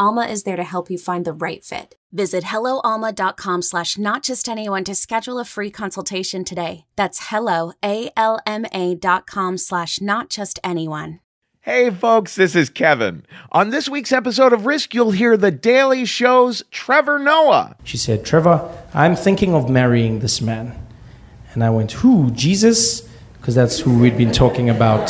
Alma is there to help you find the right fit. Visit helloalma.com slash not just anyone to schedule a free consultation today. That's hello, A-L-M-A dot com slash not just anyone. Hey, folks, this is Kevin. On this week's episode of Risk, you'll hear The Daily Show's Trevor Noah. She said, Trevor, I'm thinking of marrying this man. And I went, Who? Jesus? Because that's who we'd been talking about.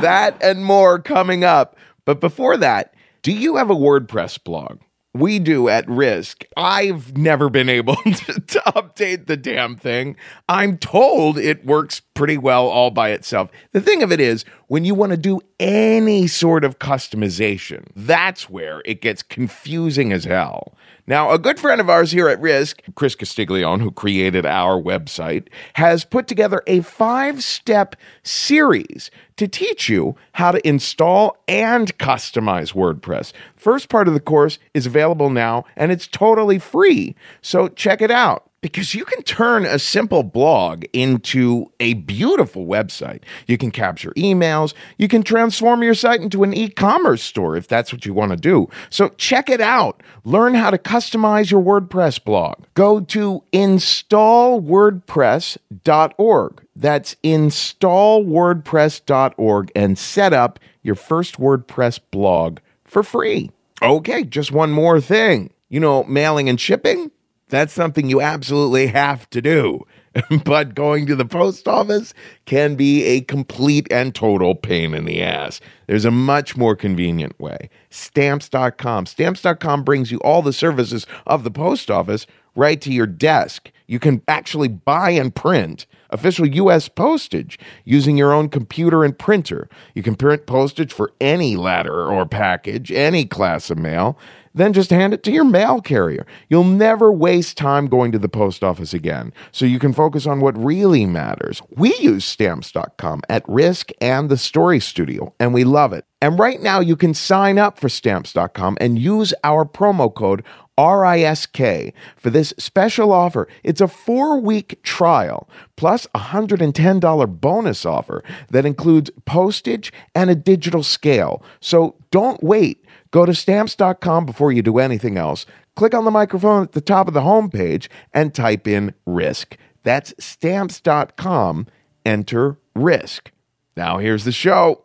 That and more coming up. But before that, do you have a WordPress blog? We do at risk. I've never been able to, to, update the damn thing. I'm told it works pretty well all by itself. The thing of it is, when you want to do any sort of customization, that's where it gets confusing as hell. Now, a good friend of ours here at Risk, Chris Castiglione, who created our website, has put together a five step series to teach you how to install and customize WordPress. First part of the course is available now and it's totally free. So check it out because you can turn a simple blog into a beautiful website. You can capture emails. You can transform your site into an e commerce store if that's what you want to do. So check it out. Learn how to customize your WordPress blog. Go to installwordpress.org. That's installwordpress.org and set up your first WordPress blog for free. Okay, just one more thing. You know, mailing and shipping? That's something you absolutely have to do. but going to the post office can be a complete and total pain in the ass. There's a much more convenient way. Stamps.com. Stamps.com brings you all the services of the post office right to your desk. You can actually buy and print official U.S. postage using your own computer and printer. You can print postage for any letter or package, any class of mail then just hand it to your mail carrier. You'll never waste time going to the post office again, so you can focus on what really matters. We use stamps.com at Risk and the Story Studio, and we love it. And right now, you can sign up for stamps.com and use our promo code RISK for this special offer. It's a four week trial plus a $110 bonus offer that includes postage and a digital scale. So don't wait. Go to stamps.com before you do anything else. Click on the microphone at the top of the homepage and type in risk. That's stamps.com. Enter risk. Now here's the show.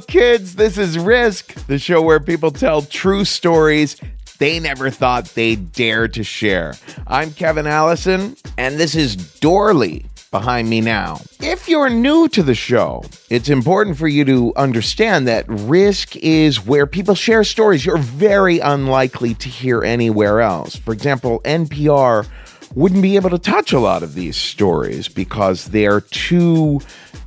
Kids. This is Risk, the show where people tell true stories they never thought they'd dare to share. I'm Kevin Allison, and this is Dorley behind me now. If you're new to the show, it's important for you to understand that Risk is where people share stories you're very unlikely to hear anywhere else. For example, NPR wouldn't be able to touch a lot of these stories because they're too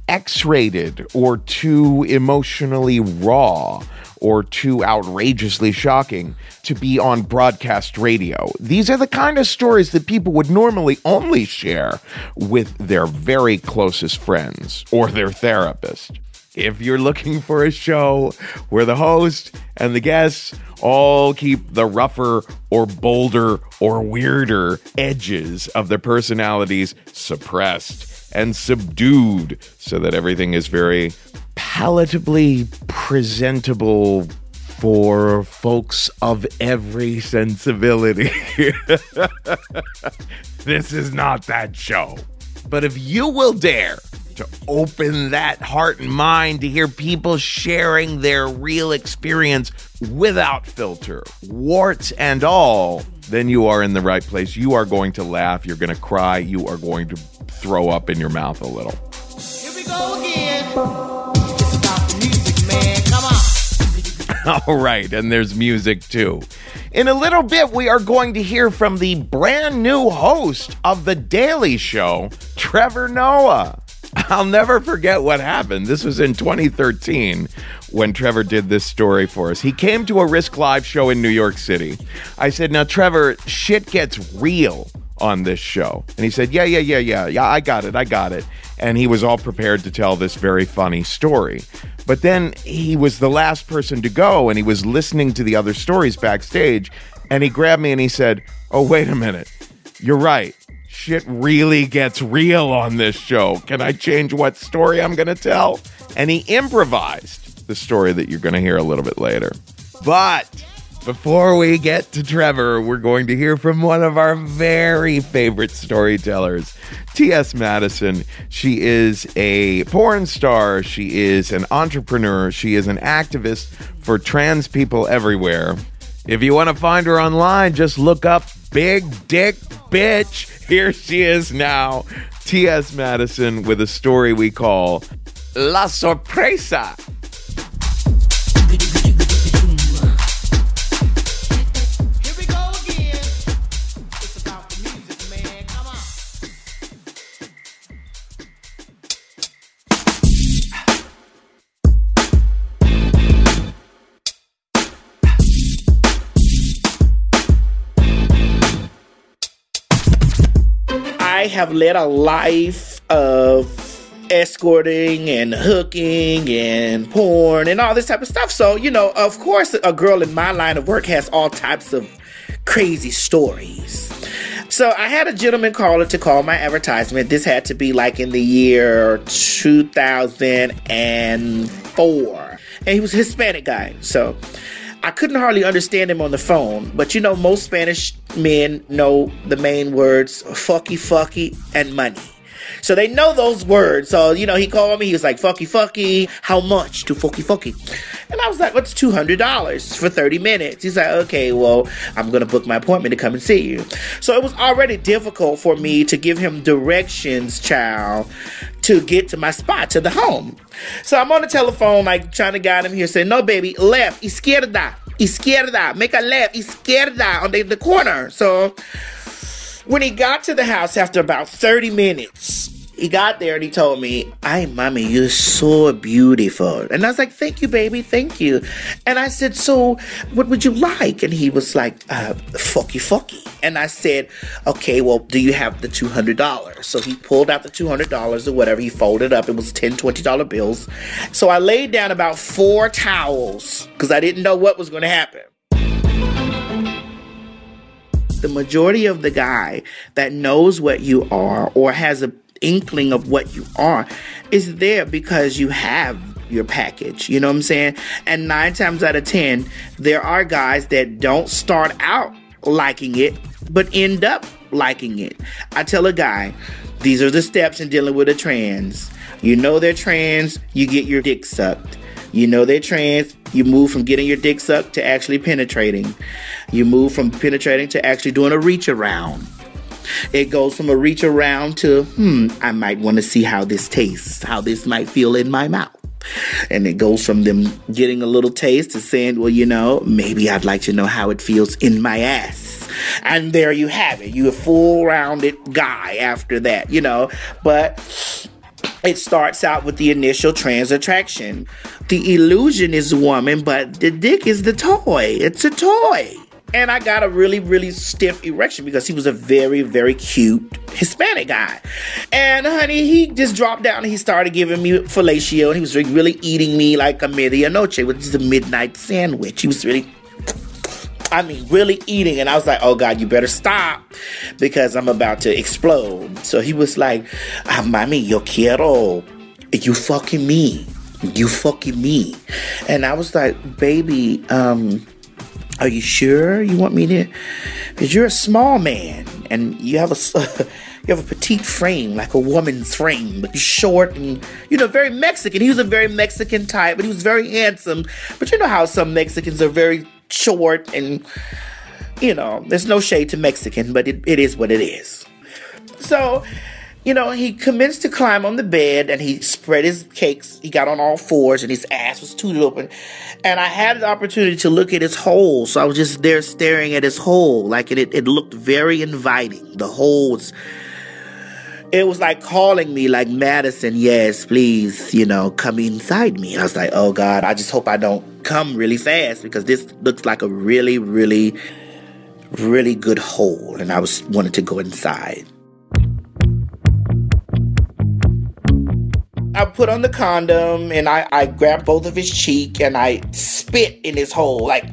X rated or too emotionally raw or too outrageously shocking to be on broadcast radio. These are the kind of stories that people would normally only share with their very closest friends or their therapist. If you're looking for a show where the host and the guests all keep the rougher or bolder or weirder edges of their personalities suppressed and subdued so that everything is very palatably presentable for folks of every sensibility. this is not that show. But if you will dare to open that heart and mind to hear people sharing their real experience without filter, warts and all, then you are in the right place. You are going to laugh, you're going to cry, you are going to throw up in your mouth a little. Here we go again. It's about the music, man. Come on. All right, and there's music too. In a little bit, we are going to hear from the brand new host of The Daily Show, Trevor Noah. I'll never forget what happened. This was in 2013 when Trevor did this story for us. He came to a Risk Live show in New York City. I said, Now, Trevor, shit gets real on this show. And he said, Yeah, yeah, yeah, yeah, yeah, I got it, I got it. And he was all prepared to tell this very funny story. But then he was the last person to go and he was listening to the other stories backstage. And he grabbed me and he said, Oh, wait a minute. You're right. Shit really gets real on this show. Can I change what story I'm going to tell? And he improvised the story that you're going to hear a little bit later. But before we get to Trevor, we're going to hear from one of our very favorite storytellers, T.S. Madison. She is a porn star, she is an entrepreneur, she is an activist for trans people everywhere. If you want to find her online, just look up Big Dick Bitch. Here she is now, T.S. Madison, with a story we call La Sorpresa. Have led a life of escorting and hooking and porn and all this type of stuff. So, you know, of course, a girl in my line of work has all types of crazy stories. So I had a gentleman caller to call my advertisement. This had to be like in the year 2004. And he was a Hispanic guy. So I couldn't hardly understand him on the phone, but you know, most Spanish men know the main words fucky fucky and money. So they know those words. So, you know, he called me, he was like, fucky fucky, how much to fucky fucky? And I was like, what's $200 for 30 minutes? He's like, okay, well, I'm going to book my appointment to come and see you. So it was already difficult for me to give him directions, child, to get to my spot, to the home. So I'm on the telephone, like trying to guide him here, saying, no, baby, left, izquierda, izquierda, make a left, izquierda, on the, the corner. So when he got to the house after about 30 minutes, he got there and he told me, Ay, mommy, you're so beautiful. And I was like, Thank you, baby, thank you. And I said, So, what would you like? And he was like, uh, Fucky, fucky. And I said, Okay, well, do you have the $200? So he pulled out the $200 or whatever. He folded up. It was 10 $20 bills. So I laid down about four towels because I didn't know what was going to happen the majority of the guy that knows what you are or has a inkling of what you are is there because you have your package. You know what I'm saying? And nine times out of ten, there are guys that don't start out liking it, but end up liking it. I tell a guy, these are the steps in dealing with a trans. You know they're trans, you get your dick sucked. You know they're trans. You move from getting your dick sucked to actually penetrating. You move from penetrating to actually doing a reach around. It goes from a reach around to, hmm, I might want to see how this tastes, how this might feel in my mouth. And it goes from them getting a little taste to saying, well, you know, maybe I'd like to know how it feels in my ass. And there you have it. You a full rounded guy after that, you know. But it starts out with the initial trans attraction. The illusion is woman, but the dick is the toy. It's a toy. And I got a really, really stiff erection because he was a very, very cute Hispanic guy. And honey, he just dropped down and he started giving me fellatio and he was really eating me like a medianoche, which is a midnight sandwich. He was really I mean, really eating. And I was like, oh God, you better stop because I'm about to explode. So he was like, ah, mami, yo quiero. You fucking me. You fucking me. And I was like, baby, um, are you sure you want me to? Because you're a small man and you have a. you have a petite frame, like a woman's frame, but you're short and, you know, very Mexican. He was a very Mexican type, but he was very handsome. But you know how some Mexicans are very short and, you know, there's no shade to Mexican, but it, it is what it is. So, you know, he commenced to climb on the bed and he spread his cakes. He got on all fours and his ass was tooted open. And I had the opportunity to look at his hole. So I was just there staring at his hole. Like it, it looked very inviting. The hole was it was like calling me like Madison, yes, please, you know, come inside me. I was like, oh God, I just hope I don't come really fast because this looks like a really, really, really good hole. And I was wanted to go inside. I put on the condom and I, I grabbed both of his cheek and I spit in his hole like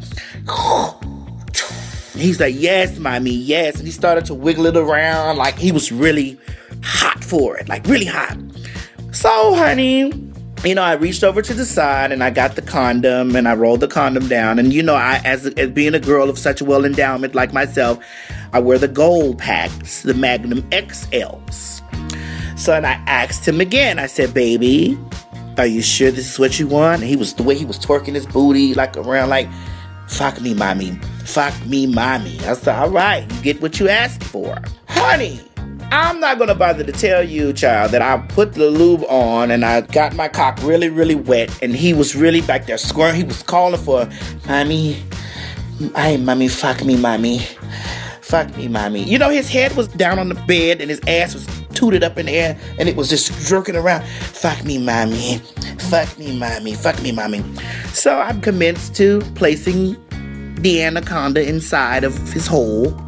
he's like yes mommy yes and he started to wiggle it around like he was really hot for it, like really hot. So, honey, you know, I reached over to the side and I got the condom and I rolled the condom down. And you know, I as, as being a girl of such a well endowment like myself, I wear the gold packs, the Magnum XLs. So and I asked him again. I said, "Baby, are you sure this is what you want?" And he was the way he was twerking his booty like around like, "Fuck me, mommy, fuck me, mommy." I said, "All right, you get what you asked for, honey." I'm not gonna bother to tell you, child, that I put the lube on and I got my cock really, really wet, and he was really back there squirming. He was calling for, mommy, hey, mommy, fuck me, mommy, fuck me, mommy. You know, his head was down on the bed and his ass was tooted up in the air, and it was just jerking around. Fuck me, mommy, fuck me, mommy, fuck me, mommy. So I'm commenced to placing the anaconda inside of his hole,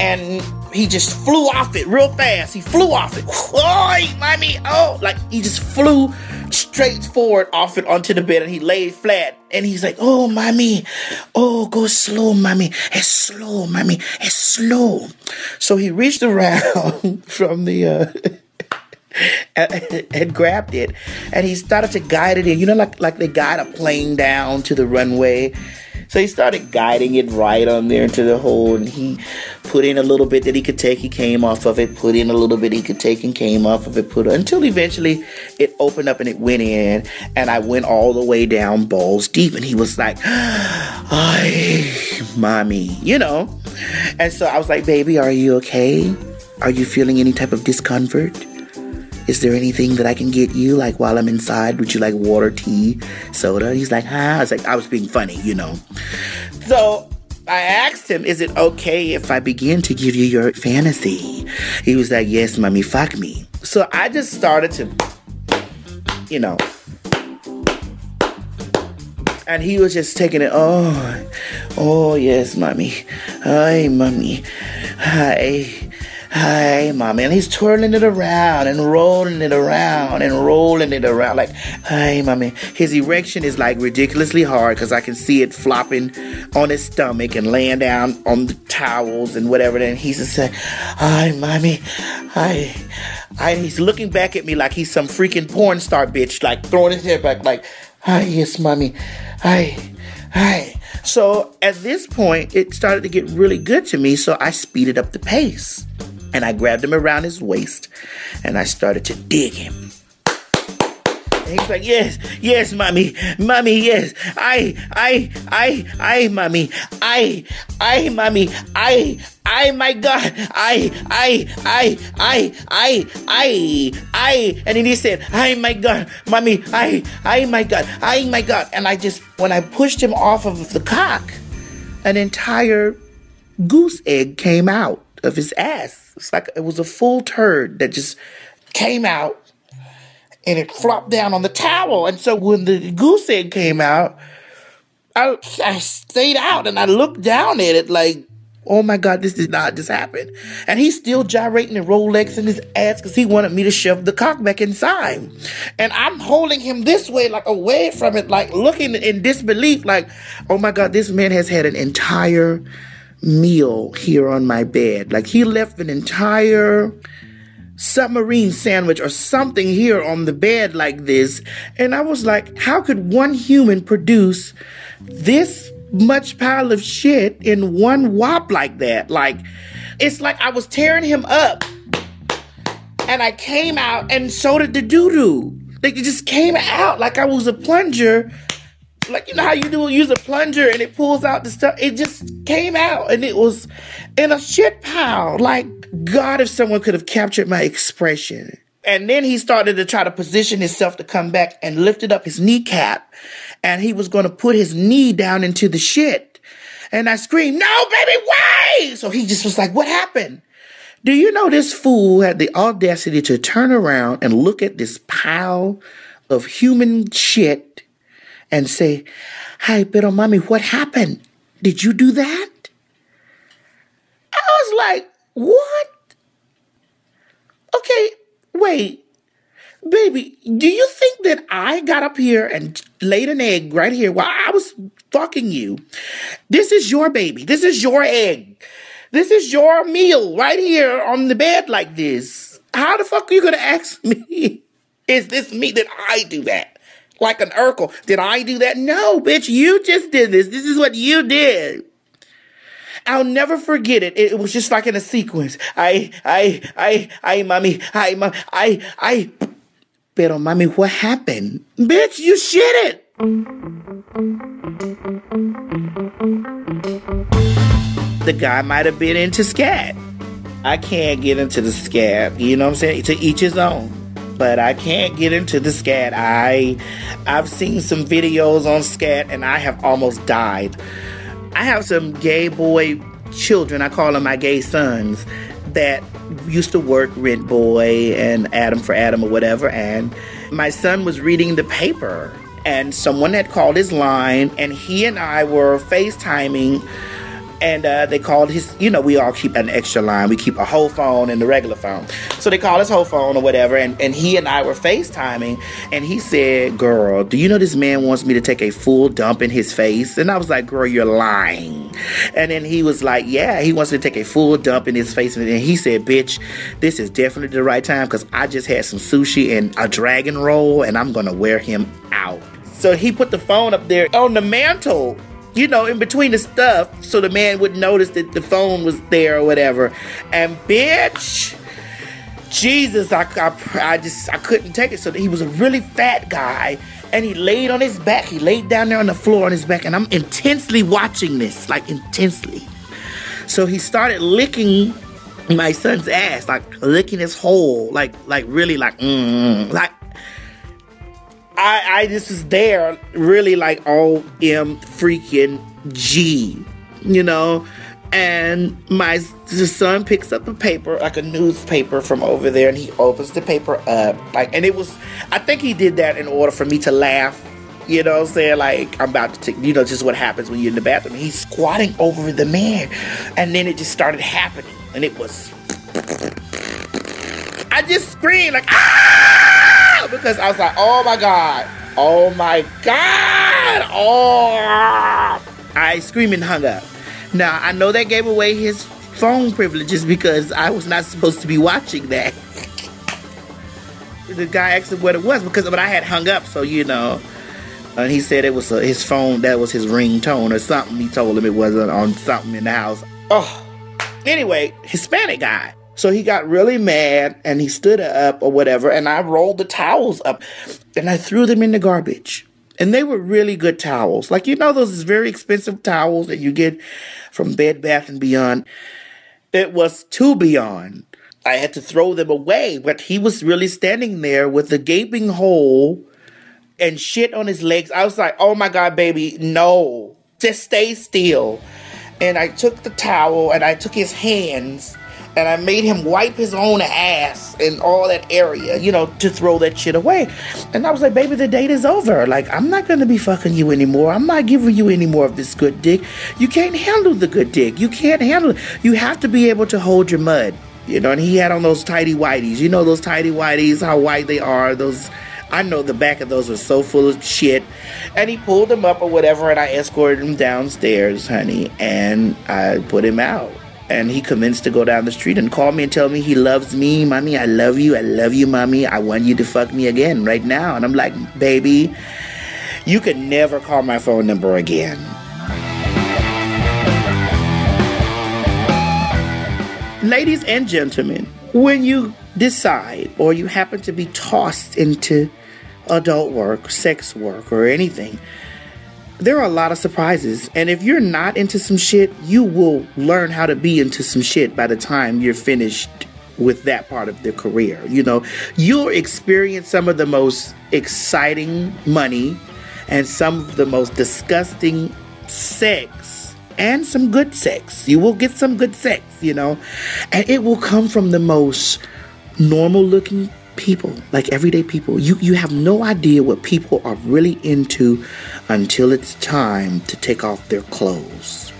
and he just flew off it real fast. He flew off it. Oh, mommy, oh, like he just flew straight forward off it onto the bed and he laid flat. And he's like, oh, mommy, oh, go slow, mommy. It's slow, mommy. It's slow. So he reached around from the, uh, and, grabbed it and he started to guide it in you know like like they guide a plane down to the runway so he started guiding it right on there into the hole, and he put in a little bit that he could take. He came off of it. Put in a little bit he could take and came off of it. Put until eventually it opened up and it went in, and I went all the way down balls deep, and he was like, "Ay, mommy," you know. And so I was like, "Baby, are you okay? Are you feeling any type of discomfort?" Is there anything that I can get you? Like while I'm inside, would you like water, tea, soda? He's like, huh? I was like, I was being funny, you know. So I asked him, is it okay if I begin to give you your fantasy? He was like, yes, mommy, fuck me. So I just started to, you know, and he was just taking it. Oh, oh yes, mommy. Hi, mommy. Hi. Hi, mommy. And he's twirling it around and rolling it around and rolling it around. Like, hi, mommy. His erection is like ridiculously hard because I can see it flopping on his stomach and laying down on the towels and whatever. And he's just saying, hi, mommy. Hi. I, he's looking back at me like he's some freaking porn star bitch, like throwing his head back, like, hi, yes, mommy. Hi. Hi. So at this point, it started to get really good to me, so I speeded up the pace. And I grabbed him around his waist and I started to dig him. And he's like, yes, yes, mommy, mommy, yes, I, I, I, I, mommy, I, I, mommy, I, I, my God, I, I, I, I, I, I, I, and then he said, I, my God, mommy, I, I, my God, I, my God, and I just, when I pushed him off of the cock, an entire goose egg came out of his ass. It's like it was a full turd that just came out and it flopped down on the towel. And so when the goose egg came out, I, I stayed out and I looked down at it like, oh my God, this did not just happen. And he's still gyrating and Rolex in his ass because he wanted me to shove the cock back inside. And I'm holding him this way, like away from it, like looking in disbelief, like, oh my God, this man has had an entire meal here on my bed. Like he left an entire submarine sandwich or something here on the bed like this. And I was like, how could one human produce this much pile of shit in one wop like that? Like, it's like I was tearing him up and I came out and so did the doo doo. Like, it just came out like I was a plunger. Like, you know how you do use a plunger and it pulls out the stuff? It just came out and it was in a shit pile. Like, God, if someone could have captured my expression. And then he started to try to position himself to come back and lifted up his kneecap. And he was going to put his knee down into the shit. And I screamed, no, baby, why? So he just was like, what happened? Do you know this fool had the audacity to turn around and look at this pile of human shit and say, Hi, pero mommy, what happened? Did you do that? I was like, what? Okay, wait. Baby, do you think that I got up here and laid an egg right here while I was fucking you? This is your baby. This is your egg. This is your meal right here on the bed like this. How the fuck are you gonna ask me? Is this me? that I do that? Like an Urkel. Did I do that? No, bitch, you just did this. This is what you did. I'll never forget it. It was just like in a sequence. I, I, I, I, mommy, I, mommy, I, I. Pero, mommy, what happened? Bitch, you shit it. The guy might have been into scat. I can't get into the scat. You know what I'm saying? To each his own but I can't get into the scat. I I've seen some videos on scat and I have almost died. I have some gay boy children, I call them my gay sons, that used to work Rent Boy and Adam for Adam or whatever. And my son was reading the paper, and someone had called his line, and he and I were FaceTiming and uh, they called his, you know, we all keep an extra line. We keep a whole phone and the regular phone. So they called his whole phone or whatever, and, and he and I were FaceTiming, and he said, Girl, do you know this man wants me to take a full dump in his face? And I was like, Girl, you're lying. And then he was like, Yeah, he wants me to take a full dump in his face. And then he said, Bitch, this is definitely the right time because I just had some sushi and a dragon roll, and I'm gonna wear him out. So he put the phone up there on the mantle you know, in between the stuff, so the man would notice that the phone was there or whatever. And bitch, Jesus, I, I, I just I couldn't take it. So he was a really fat guy, and he laid on his back. He laid down there on the floor on his back, and I'm intensely watching this, like intensely. So he started licking my son's ass, like licking his hole, like like really like mm, like I, I just was there really like oh m freaking g, you know. And my son picks up a paper, like a newspaper from over there, and he opens the paper up. Like, and it was, I think he did that in order for me to laugh. You know what I'm saying? Like, I'm about to take, you know, just what happens when you're in the bathroom. He's squatting over the man. And then it just started happening. And it was, I just screamed, like, ah! Because I was like, oh my God. Oh my God. Oh. I screaming hung up. Now, I know that gave away his phone privileges because I was not supposed to be watching that. the guy asked him what it was because but I had hung up, so you know. And he said it was his phone, that was his ringtone or something. He told him it wasn't on something in the house. Oh. Anyway, Hispanic guy. So he got really mad and he stood up or whatever, and I rolled the towels up. and I threw them in the garbage. And they were really good towels. Like, you know, those very expensive towels that you get from Bed Bath and Beyond. It was too beyond. I had to throw them away, but he was really standing there with a gaping hole and shit on his legs. I was like, oh my God, baby, no. Just stay still. And I took the towel and I took his hands and I made him wipe his own ass in all that area, you know, to throw that shit away. And I was like, baby, the date is over. Like, I'm not gonna be fucking you anymore. I'm not giving you any more of this good dick. You can't handle the good dick. You can't handle it. You have to be able to hold your mud. You know, and he had on those tidy whities. You know those tidy whities, how white they are, those I know the back of those were so full of shit. And he pulled them up or whatever, and I escorted him downstairs, honey, and I put him out. And he commenced to go down the street and call me and tell me he loves me, mommy. I love you. I love you, mommy. I want you to fuck me again right now. And I'm like, baby, you can never call my phone number again. Ladies and gentlemen, when you decide or you happen to be tossed into adult work, sex work, or anything, there are a lot of surprises. And if you're not into some shit, you will learn how to be into some shit by the time you're finished with that part of the career. You know, you'll experience some of the most exciting money and some of the most disgusting sex and some good sex. You will get some good sex, you know, and it will come from the most normal looking people, like everyday people. You you have no idea what people are really into until it's time to take off their clothes.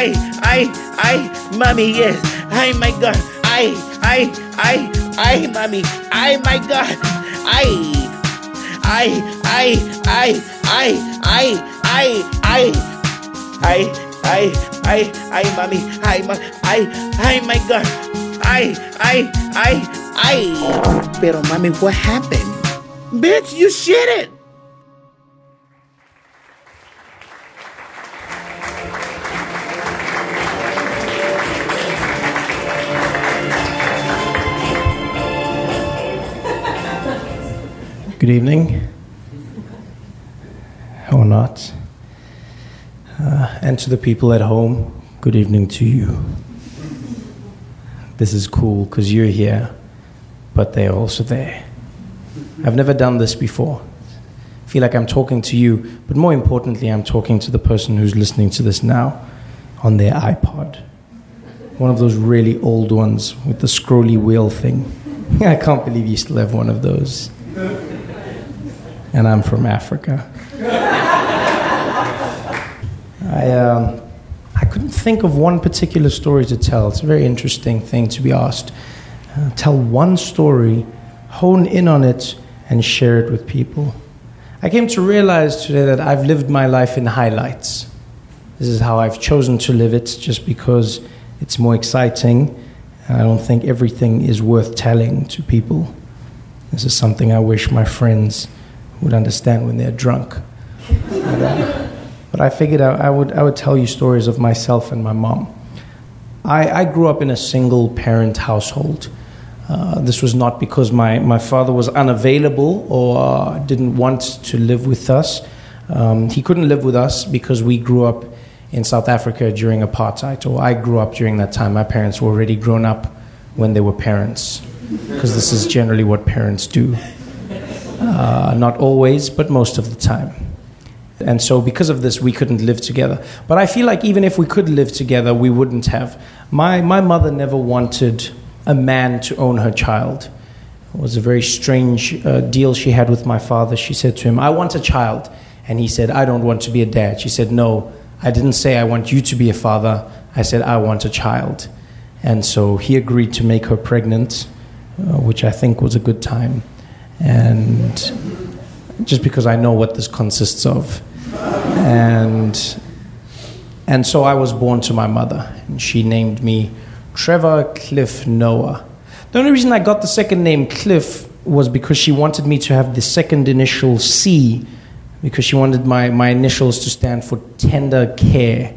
I, I, I, mommy, yes. Ay, my God. Ay, ay, ay, ay, mami. Ay, my God. Ay. Ay, ay, ay, ay, ay, ay, ay. Ay, ay, ay, ay, mami. Ay, ma ay, ay, my God. Ay, ay, ay, ay. Pero, mami, what happened? Bitch, you shit it. Good evening. Or not. Uh, and to the people at home, good evening to you. This is cool because you're here, but they're also there. I've never done this before. I feel like I'm talking to you, but more importantly, I'm talking to the person who's listening to this now on their iPod. One of those really old ones with the scrolly wheel thing. I can't believe you still have one of those and I'm from Africa. I, um, I couldn't think of one particular story to tell. It's a very interesting thing to be asked. Uh, tell one story, hone in on it, and share it with people. I came to realize today that I've lived my life in highlights. This is how I've chosen to live it, just because it's more exciting. I don't think everything is worth telling to people. This is something I wish my friends would understand when they're drunk. But, uh, but I figured I, I, would, I would tell you stories of myself and my mom. I, I grew up in a single parent household. Uh, this was not because my, my father was unavailable or uh, didn't want to live with us. Um, he couldn't live with us because we grew up in South Africa during apartheid, or I grew up during that time. My parents were already grown up when they were parents, because this is generally what parents do. Uh, not always, but most of the time. And so, because of this, we couldn't live together. But I feel like even if we could live together, we wouldn't have. My, my mother never wanted a man to own her child. It was a very strange uh, deal she had with my father. She said to him, I want a child. And he said, I don't want to be a dad. She said, No, I didn't say I want you to be a father. I said, I want a child. And so he agreed to make her pregnant, uh, which I think was a good time and just because I know what this consists of. And, and so I was born to my mother, and she named me Trevor Cliff Noah. The only reason I got the second name Cliff was because she wanted me to have the second initial C, because she wanted my, my initials to stand for tender care,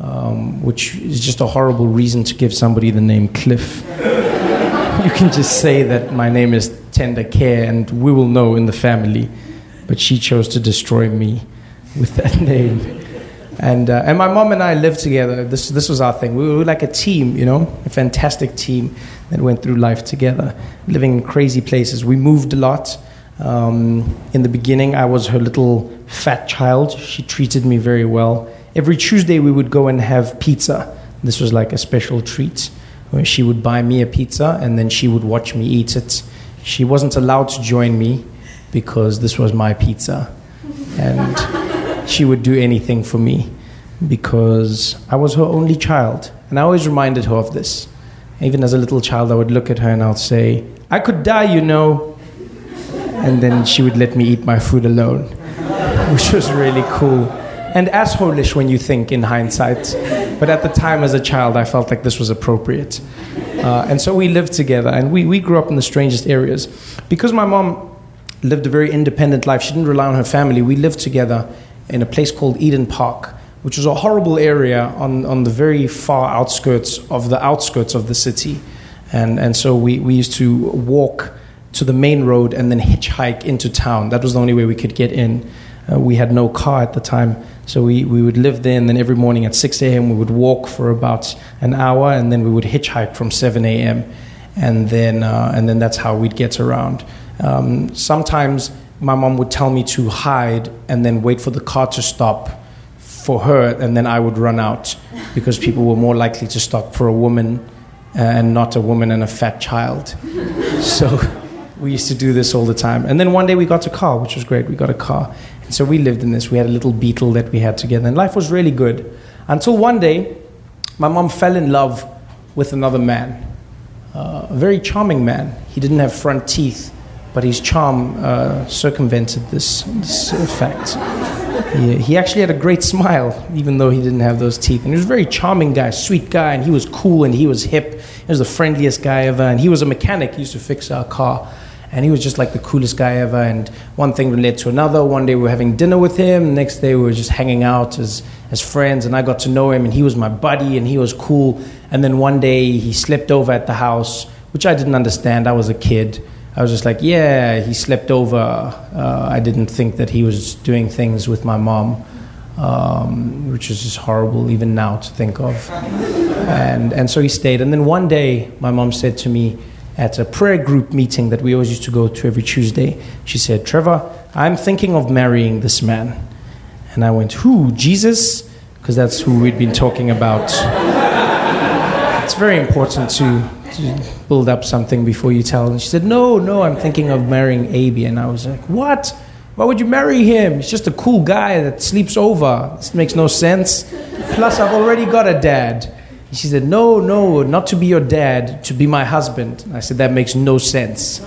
um, which is just a horrible reason to give somebody the name Cliff. you can just say that my name is tender care and we will know in the family. But she chose to destroy me with that name. And, uh, and my mom and I lived together. This, this was our thing. We were like a team, you know, a fantastic team that went through life together, living in crazy places. We moved a lot. Um, in the beginning, I was her little fat child. She treated me very well. Every Tuesday, we would go and have pizza. This was like a special treat she would buy me a pizza and then she would watch me eat it. She wasn't allowed to join me because this was my pizza. And she would do anything for me because I was her only child. And I always reminded her of this. Even as a little child, I would look at her and I'll say, I could die, you know. And then she would let me eat my food alone, which was really cool. And assholeish when you think in hindsight. But at the time, as a child, I felt like this was appropriate. Uh, and so we lived together, and we, we grew up in the strangest areas. Because my mom lived a very independent life, she didn't rely on her family, we lived together in a place called Eden Park, which was a horrible area on, on the very far outskirts of the outskirts of the city. And, and so we, we used to walk to the main road and then hitchhike into town. That was the only way we could get in. Uh, we had no car at the time, so we, we would live there, and then every morning at 6 a.m., we would walk for about an hour, and then we would hitchhike from 7 a.m., and then, uh, and then that's how we'd get around. Um, sometimes my mom would tell me to hide and then wait for the car to stop for her, and then I would run out because people were more likely to stop for a woman uh, and not a woman and a fat child. So we used to do this all the time. And then one day we got a car, which was great. We got a car. So we lived in this. We had a little beetle that we had together, and life was really good. Until one day, my mom fell in love with another man, uh, a very charming man. He didn't have front teeth but his charm uh, circumvented this, this fact. He, he, actually had a great smile, even though he didn't have those teeth. And he was a very charming guy, sweet guy, and he was cool and he was hip. He was the friendliest guy ever, and he was a mechanic. He used to fix our car. And he was just like the coolest guy ever. And one thing led to another. One day we were having dinner with him. Next day we were just hanging out as, as friends. And I got to know him, and he was my buddy, and he was cool. And then one day he slept over at the house, which I didn't understand. I was a kid. I was just like, yeah, he slept over. Uh, I didn't think that he was doing things with my mom, um, which is just horrible even now to think of. And, and so he stayed. And then one day, my mom said to me at a prayer group meeting that we always used to go to every Tuesday, she said, Trevor, I'm thinking of marrying this man. And I went, who? Jesus? Because that's who we'd been talking about. it's very important to build up something before you tell. And she said, No, no, I'm thinking of marrying Aby. And I was like, What? Why would you marry him? He's just a cool guy that sleeps over. This makes no sense. Plus, I've already got a dad. And she said, No, no, not to be your dad, to be my husband. And I said, That makes no sense.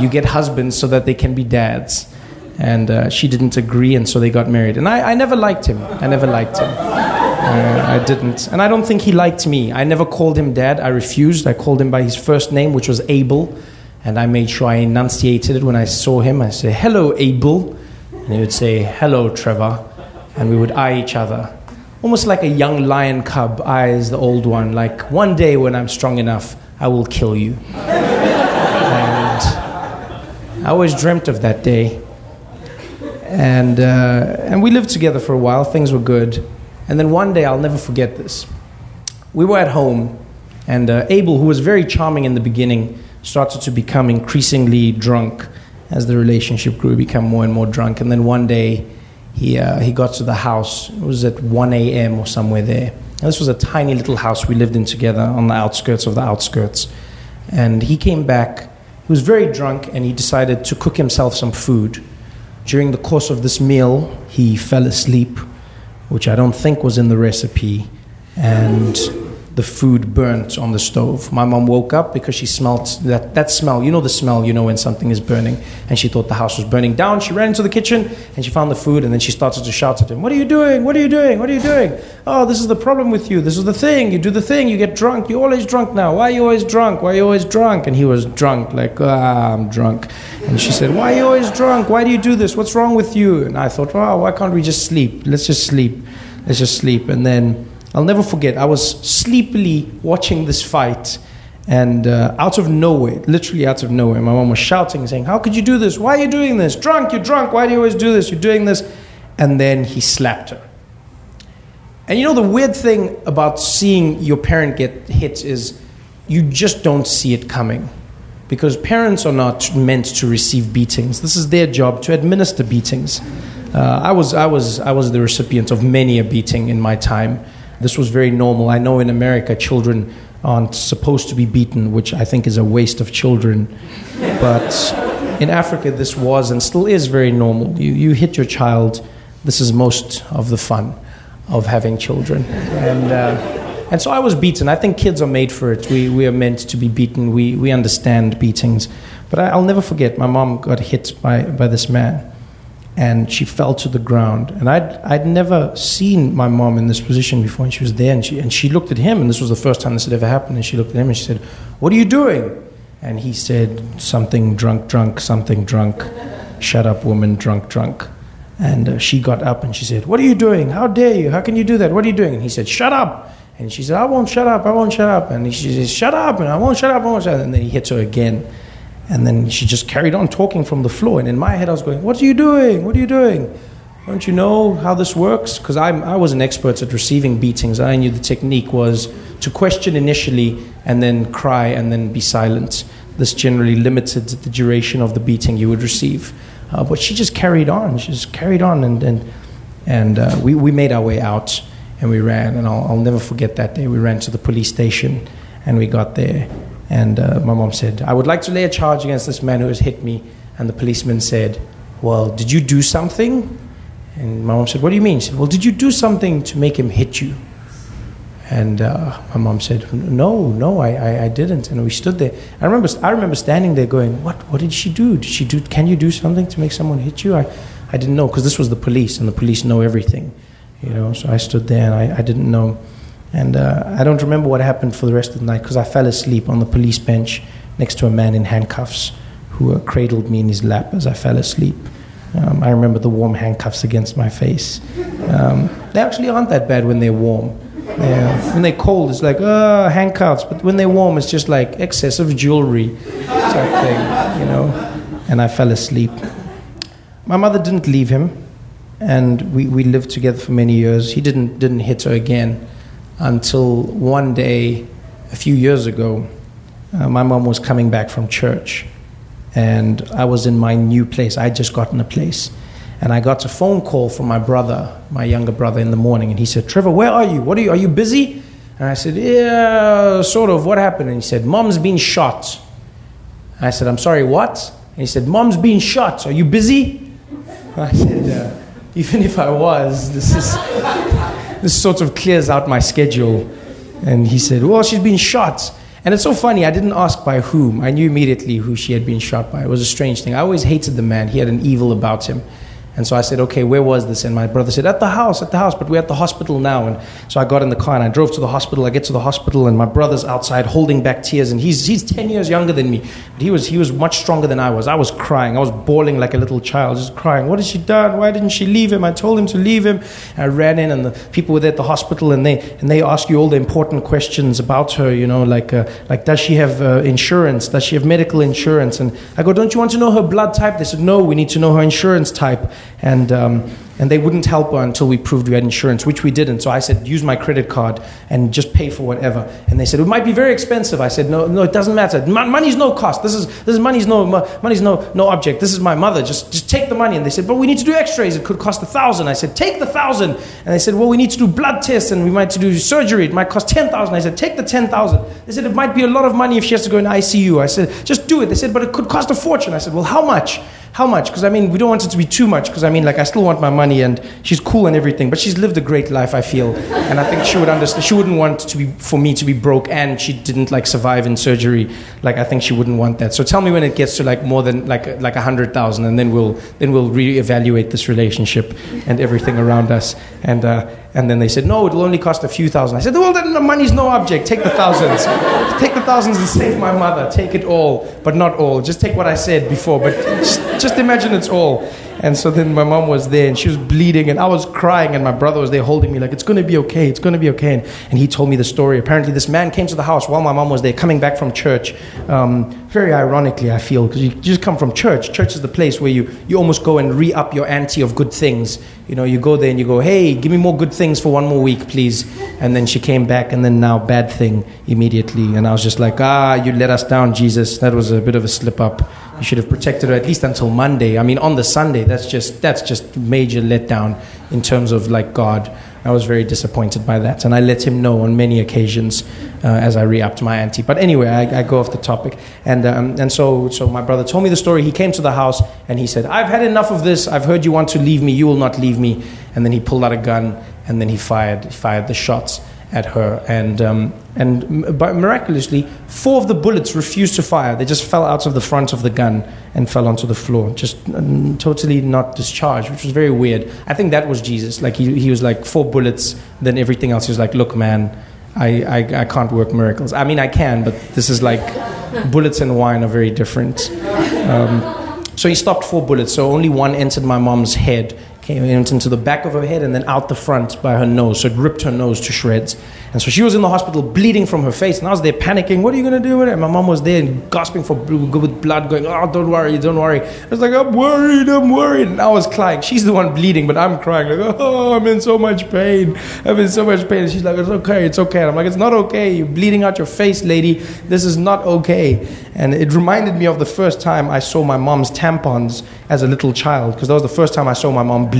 You get husbands so that they can be dads. And uh, she didn't agree, and so they got married. And I, I never liked him. I never liked him. Uh, I didn't. And I don't think he liked me. I never called him dad. I refused. I called him by his first name, which was Abel. And I made sure I enunciated it when I saw him. I said, Hello, Abel. And he would say, Hello, Trevor. And we would eye each other. Almost like a young lion cub eyes the old one. Like, one day when I'm strong enough, I will kill you. and I always dreamt of that day. And, uh, and we lived together for a while. Things were good. And then one day, I'll never forget this. We were at home, and uh, Abel, who was very charming in the beginning, started to become increasingly drunk as the relationship grew, become more and more drunk. And then one day, he, uh, he got to the house. It was at 1 a.m. or somewhere there. And this was a tiny little house we lived in together on the outskirts of the outskirts. And he came back. He was very drunk, and he decided to cook himself some food. During the course of this meal, he fell asleep which I don't think was in the recipe. And the food burnt on the stove. My mom woke up because she smelled that, that smell. You know the smell, you know when something is burning. And she thought the house was burning down. She ran into the kitchen and she found the food and then she started to shout at him, What are you doing? What are you doing? What are you doing? Oh, this is the problem with you. This is the thing. You do the thing. You get drunk. You're always drunk now. Why are you always drunk? Why are you always drunk? And he was drunk, like, ah, I'm drunk. And she said, Why are you always drunk? Why do you do this? What's wrong with you? And I thought, Wow, why can't we just sleep? Let's just sleep. Let's just sleep. And then I'll never forget, I was sleepily watching this fight, and uh, out of nowhere, literally out of nowhere, my mom was shouting, saying, How could you do this? Why are you doing this? Drunk, you're drunk. Why do you always do this? You're doing this. And then he slapped her. And you know, the weird thing about seeing your parent get hit is you just don't see it coming. Because parents are not meant to receive beatings. This is their job to administer beatings. Uh, I, was, I, was, I was the recipient of many a beating in my time. This was very normal. I know in America, children aren't supposed to be beaten, which I think is a waste of children. But in Africa, this was and still is very normal. You, you hit your child, this is most of the fun of having children. And, uh, and so I was beaten. I think kids are made for it. We, we are meant to be beaten, we, we understand beatings. But I, I'll never forget, my mom got hit by, by this man and she fell to the ground. And I'd, I'd never seen my mom in this position before, and she was there, and she, and she looked at him, and this was the first time this had ever happened, and she looked at him and she said, What are you doing? And he said, Something drunk, drunk, something drunk. Shut up, woman, drunk, drunk. And uh, she got up and she said, What are you doing? How dare you? How can you do that? What are you doing? And he said, Shut up. And she said, I won't shut up, I won't shut up. And she said, Shut up, and I won't shut up, I won't shut up. And then he hits her again. And then she just carried on talking from the floor. And in my head, I was going, What are you doing? What are you doing? Don't you know how this works? Because I was an expert at receiving beatings. I knew the technique was to question initially and then cry and then be silent. This generally limited the duration of the beating you would receive. Uh, but she just carried on. She just carried on. And, and, and uh, we, we made our way out and we ran. And I'll, I'll never forget that day. We ran to the police station and we got there. And uh, my mom said, I would like to lay a charge against this man who has hit me. And the policeman said, Well, did you do something? And my mom said, What do you mean? She said, Well, did you do something to make him hit you? And uh, my mom said, No, no, I, I, I, didn't. And we stood there. I remember, I remember standing there going, What, what did she do? Did she do? Can you do something to make someone hit you? I, I didn't know because this was the police, and the police know everything. You know, so I stood there and I, I didn't know. And uh, I don't remember what happened for the rest of the night because I fell asleep on the police bench next to a man in handcuffs who uh, cradled me in his lap as I fell asleep. Um, I remember the warm handcuffs against my face. Um, they actually aren't that bad when they're warm. Yeah. When they're cold, it's like, oh, handcuffs. But when they're warm, it's just like excessive jewelry type thing, you know. And I fell asleep. My mother didn't leave him, and we, we lived together for many years. He didn't, didn't hit her again until one day, a few years ago, uh, my mom was coming back from church, and I was in my new place. I had just gotten a place. And I got a phone call from my brother, my younger brother, in the morning, and he said, Trevor, where are you? What are you? Are you busy? And I said, Yeah, sort of. What happened? And he said, Mom's been shot. I said, I'm sorry, what? And he said, Mom's been shot. Are you busy? I said, uh, Even if I was, this is this sort of clears out my schedule. And he said, Well, she's been shot. And it's so funny, I didn't ask by whom. I knew immediately who she had been shot by. It was a strange thing. I always hated the man, he had an evil about him. And so I said, okay, where was this? And my brother said, at the house, at the house, but we're at the hospital now. And so I got in the car and I drove to the hospital. I get to the hospital and my brother's outside holding back tears. And he's, he's 10 years younger than me. But he was, he was much stronger than I was. I was crying. I was bawling like a little child, just crying. What has she done? Why didn't she leave him? I told him to leave him. And I ran in and the people were there at the hospital and they, and they ask you all the important questions about her, you know, like, uh, like does she have uh, insurance? Does she have medical insurance? And I go, don't you want to know her blood type? They said, no, we need to know her insurance type. And, um, and they wouldn't help her until we proved we had insurance, which we didn't. So I said, use my credit card and just pay for whatever. And they said, it might be very expensive. I said, no, no, it doesn't matter. money's no cost. This is, this is money's no, money's no, no object. This is my mother. Just, just take the money. And they said, but we need to do x-rays. It could cost a thousand. I said, take the thousand. And they said, well, we need to do blood tests and we might to do surgery. It might cost 10,000. I said, take the 10,000. They said, it might be a lot of money if she has to go in ICU. I said, just do it. They said, but it could cost a fortune. I said, well, how much? How much? Because I mean, we don't want it to be too much. Because I mean, like, I still want my money, and she's cool and everything, but she's lived a great life. I feel, and I think she would understand. She wouldn't want to be for me to be broke, and she didn't like survive in surgery. Like, I think she wouldn't want that. So tell me when it gets to like more than like like a hundred thousand, and then we'll then we'll reevaluate this relationship and everything around us. And uh, and then they said, no, it'll only cost a few thousand. I said, well, then the money's no object. Take the thousands. take the thousands and save my mother. Take it all, but not all. Just take what I said before, but just, just imagine it's all. And so then my mom was there and she was bleeding and I was crying and my brother was there holding me like, it's going to be okay, it's going to be okay. And, and, he told me the story. Apparently, this man came to the house while my mom was there, coming back from church. Um, very ironically, I feel, because you just come from church. Church is the place where you, you almost go and re up your ante of good things. You know, you go there and you go, hey, give me more good things for one more week, please. And then she came back and then now bad thing immediately. And I was just like, ah, you let us down, Jesus. That was a bit of a slip up. You should have protected her at least until Monday. I mean, on the Sunday, that's just that's just major letdown in terms of like God. I was very disappointed by that, and I let him know on many occasions uh, as I re-upped my ante. But anyway, I, I, go off the topic, and um, and so so my brother told me the story. He came to the house and he said, "I've had enough of this. I've heard you want to leave me. You will not leave me." And then he pulled out a gun and then he fired he fired the shots at her, and um, and but miraculously, four of the bullets refused to fire. They just fell out of the front of the gun and fell onto the floor, just um, totally not discharged, which was very weird. I think that was Jesus. Like he he was like four bullets, then everything else. He was like, look, man. I, I, I can't work miracles. I mean, I can, but this is like bullets and wine are very different. Um, so he stopped four bullets, so only one entered my mom's head came into the back of her head and then out the front by her nose. So it ripped her nose to shreds. And so she was in the hospital bleeding from her face. And I was there panicking. What are you going to do with it? And my mom was there and gasping for with blood, going, Oh, don't worry, don't worry. I was like, I'm worried, I'm worried. And I was crying. She's the one bleeding, but I'm crying, like, Oh, I'm in so much pain. I'm in so much pain. And she's like, It's okay, it's okay. And I'm like, It's not okay. You're bleeding out your face, lady. This is not okay. And it reminded me of the first time I saw my mom's tampons as a little child, because that was the first time I saw my mom bleed.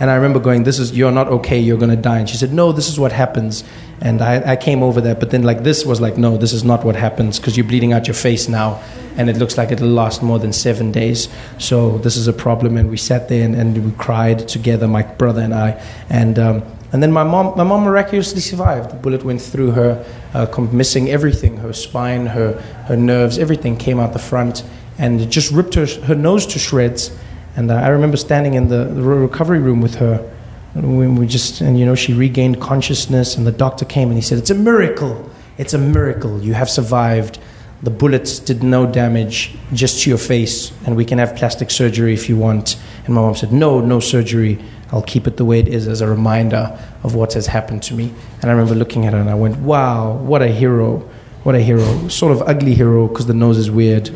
And I remember going, This is, you're not okay, you're going to die. And she said, No, this is what happens. And I, I came over that, but then like this was like, No, this is not what happens, because you're bleeding out your face now. And it looks like it'll last more than seven days. So this is a problem. And we sat there and, and we cried together, my brother and I. And, um, and then my mom, my mom miraculously survived. The bullet went through her, uh, missing everything her spine, her, her nerves, everything came out the front, and it just ripped her, her nose to shreds. And uh, I remember standing in the, the recovery room with her when we just, and you know, she regained consciousness, and the doctor came and he said, It's a miracle. It's a miracle. You have survived. The bullets did no damage, just to your face, and we can have plastic surgery if you want. And my mom said, No, no surgery. I'll keep it the way it is as a reminder of what has happened to me. And I remember looking at her and I went, wow, what a hero. What a hero. Sort of ugly hero because the nose is weird,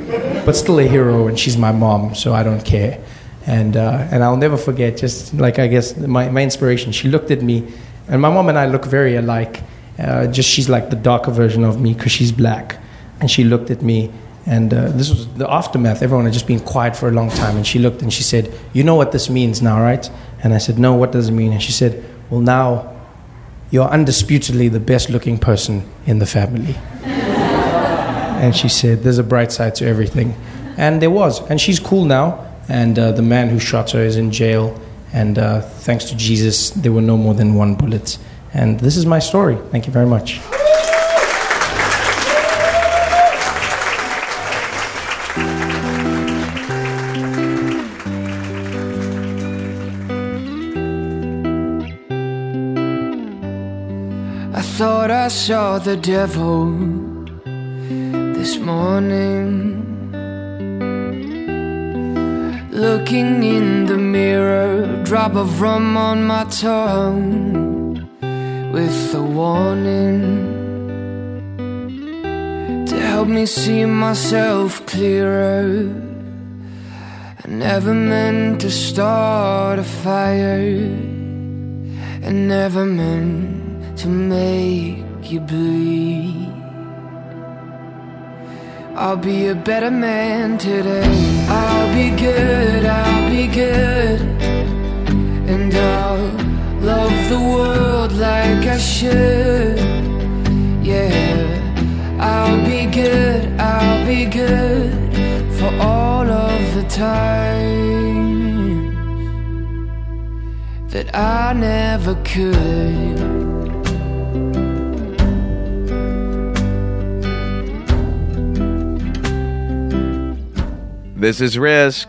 but still a hero, and she's my mom, so I don't care. And, uh, and I'll never forget, just like I guess my, my inspiration, she looked at me, and my mom and I look very alike. Uh, just she's like the darker version of me because she's black. And she looked at me and uh, this was the aftermath. Everyone had just been quiet for a long time. And she looked and she said, You know what this means now, right? And I said, No, what does it mean? And she said, Well, now you're undisputedly the best looking person in the family. and she said, There's a bright side to everything. And there was. And she's cool now. And uh, the man who shot her is in jail. And uh, thanks to Jesus, there were no more than one bullet. And this is my story. Thank you very much. I thought I saw the devil this morning Looking in the mirror, drop of rum on my tongue With a warning To help me see myself clearer I never meant to start a fire I never meant to make you bleed. I'll be a better man today. I'll be good, I'll be good. And I'll love the world like I should. Yeah, I'll be good, I'll be good for all of the times that I never could. This is Risk.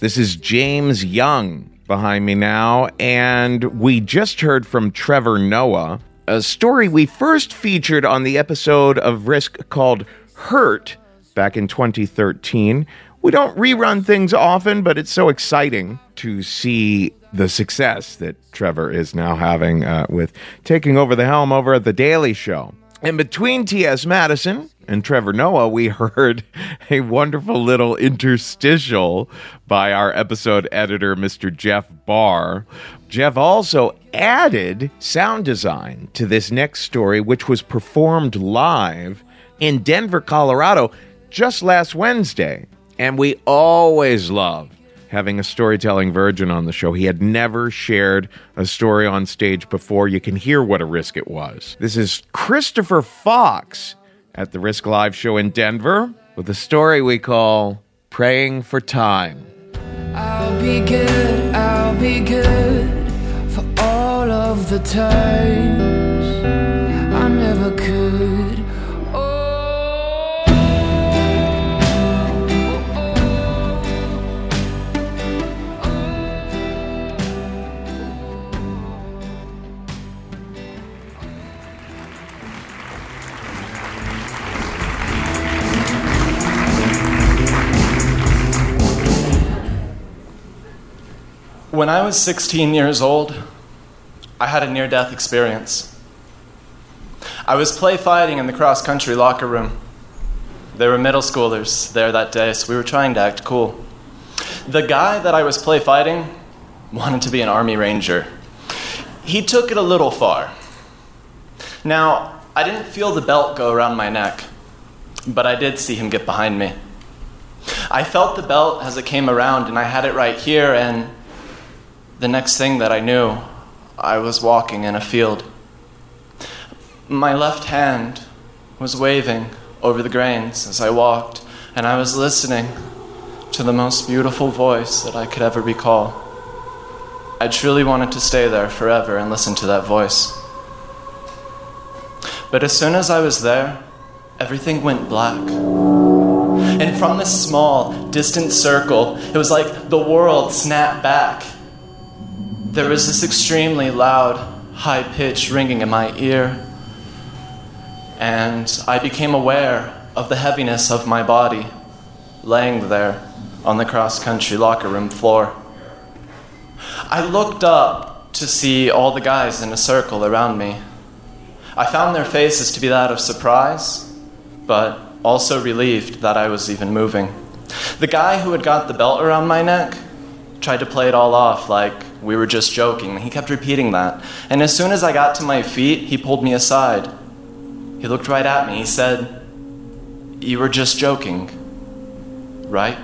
This is James Young behind me now, and we just heard from Trevor Noah, a story we first featured on the episode of Risk called Hurt back in 2013. We don't rerun things often, but it's so exciting to see the success that Trevor is now having uh, with taking over the helm over at The Daily Show. And between T.S. Madison and Trevor Noah, we heard a wonderful little interstitial by our episode editor, Mr. Jeff Barr. Jeff also added sound design to this next story, which was performed live in Denver, Colorado, just last Wednesday. And we always love having a storytelling virgin on the show. He had never shared a story on stage before. You can hear what a risk it was. This is Christopher Fox at the Risk Live show in Denver with a story we call Praying for Time. I'll be good, I'll be good for all of the times I never could. When I was 16 years old, I had a near death experience. I was play fighting in the cross country locker room. There were middle schoolers there that day, so we were trying to act cool. The guy that I was play fighting wanted to be an Army Ranger. He took it a little far. Now, I didn't feel the belt go around my neck, but I did see him get behind me. I felt the belt as it came around, and I had it right here, and the next thing that I knew, I was walking in a field. My left hand was waving over the grains as I walked, and I was listening to the most beautiful voice that I could ever recall. I truly wanted to stay there forever and listen to that voice. But as soon as I was there, everything went black. And from this small, distant circle, it was like the world snapped back. There was this extremely loud, high pitched ringing in my ear, and I became aware of the heaviness of my body laying there on the cross country locker room floor. I looked up to see all the guys in a circle around me. I found their faces to be that of surprise, but also relieved that I was even moving. The guy who had got the belt around my neck tried to play it all off like we were just joking. He kept repeating that. And as soon as I got to my feet, he pulled me aside. He looked right at me. He said, You were just joking, right?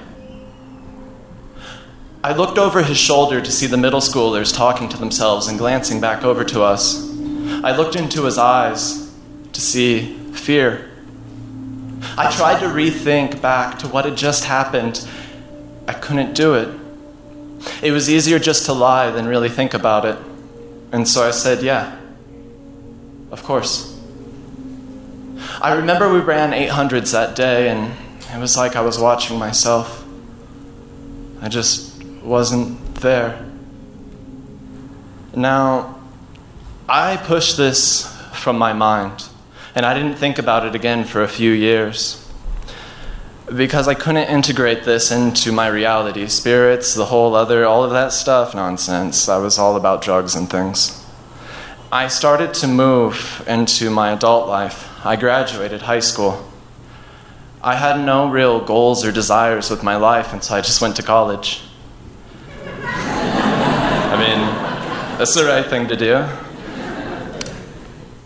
I looked over his shoulder to see the middle schoolers talking to themselves and glancing back over to us. I looked into his eyes to see fear. I tried to rethink back to what had just happened. I couldn't do it. It was easier just to lie than really think about it. And so I said, Yeah, of course. I remember we ran 800s that day, and it was like I was watching myself. I just wasn't there. Now, I pushed this from my mind, and I didn't think about it again for a few years because I couldn't integrate this into my reality. Spirits, the whole other, all of that stuff, nonsense. I was all about drugs and things. I started to move into my adult life. I graduated high school. I had no real goals or desires with my life, and so I just went to college. I mean, that's the right thing to do.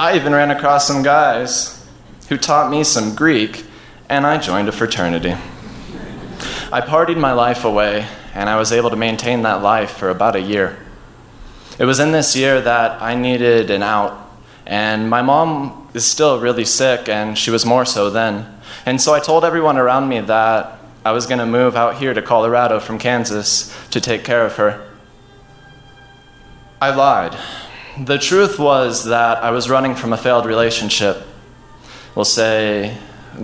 I even ran across some guys who taught me some Greek and I joined a fraternity. I partied my life away, and I was able to maintain that life for about a year. It was in this year that I needed an out, and my mom is still really sick, and she was more so then. And so I told everyone around me that I was going to move out here to Colorado from Kansas to take care of her. I lied. The truth was that I was running from a failed relationship. We'll say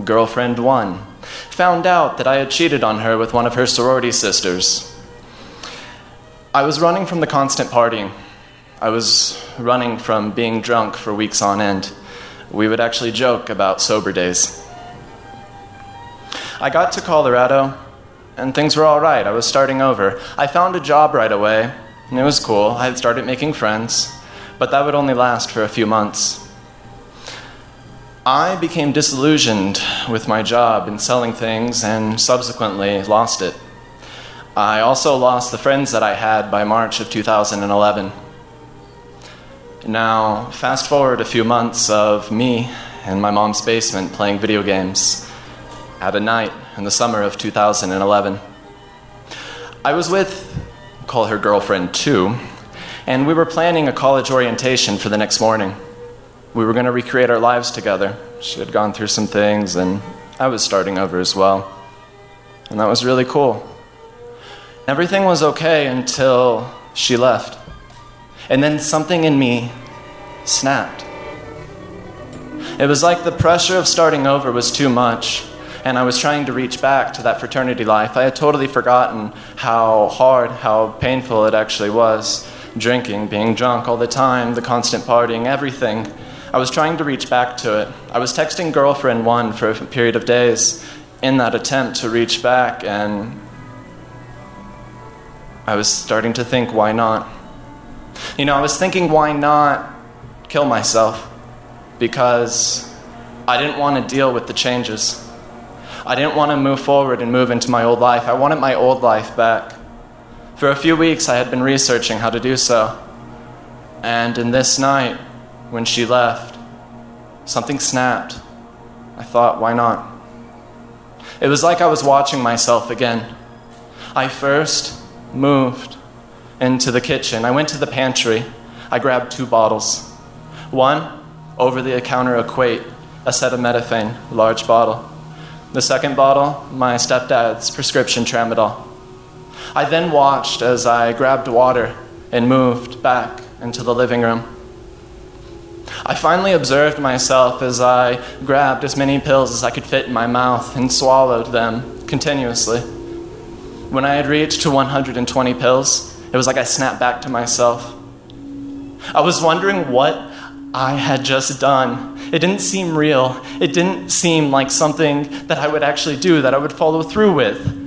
girlfriend one. Found out that I had cheated on her with one of her sorority sisters. I was running from the constant partying. I was running from being drunk for weeks on end. We would actually joke about sober days. I got to Colorado, and things were all right. I was starting over. I found a job right away, and it was cool. I had started making friends, but that would only last for a few months. I became disillusioned with my job in selling things and subsequently lost it. I also lost the friends that I had by March of 2011. Now, fast forward a few months of me in my mom's basement playing video games at a night in the summer of 2011. I was with, call her girlfriend too, and we were planning a college orientation for the next morning. We were going to recreate our lives together. She had gone through some things, and I was starting over as well. And that was really cool. Everything was okay until she left. And then something in me snapped. It was like the pressure of starting over was too much, and I was trying to reach back to that fraternity life. I had totally forgotten how hard, how painful it actually was. Drinking, being drunk all the time, the constant partying, everything. I was trying to reach back to it. I was texting girlfriend one for a period of days in that attempt to reach back, and I was starting to think, why not? You know, I was thinking, why not kill myself? Because I didn't want to deal with the changes. I didn't want to move forward and move into my old life. I wanted my old life back. For a few weeks, I had been researching how to do so. And in this night, when she left, something snapped. I thought, why not? It was like I was watching myself again. I first moved into the kitchen. I went to the pantry. I grabbed two bottles. One, over the counter equate, acetaminophen, large bottle. The second bottle, my stepdad's prescription tramadol. I then watched as I grabbed water and moved back into the living room. I finally observed myself as I grabbed as many pills as I could fit in my mouth and swallowed them continuously. When I had reached to 120 pills, it was like I snapped back to myself. I was wondering what I had just done. It didn't seem real. It didn't seem like something that I would actually do, that I would follow through with.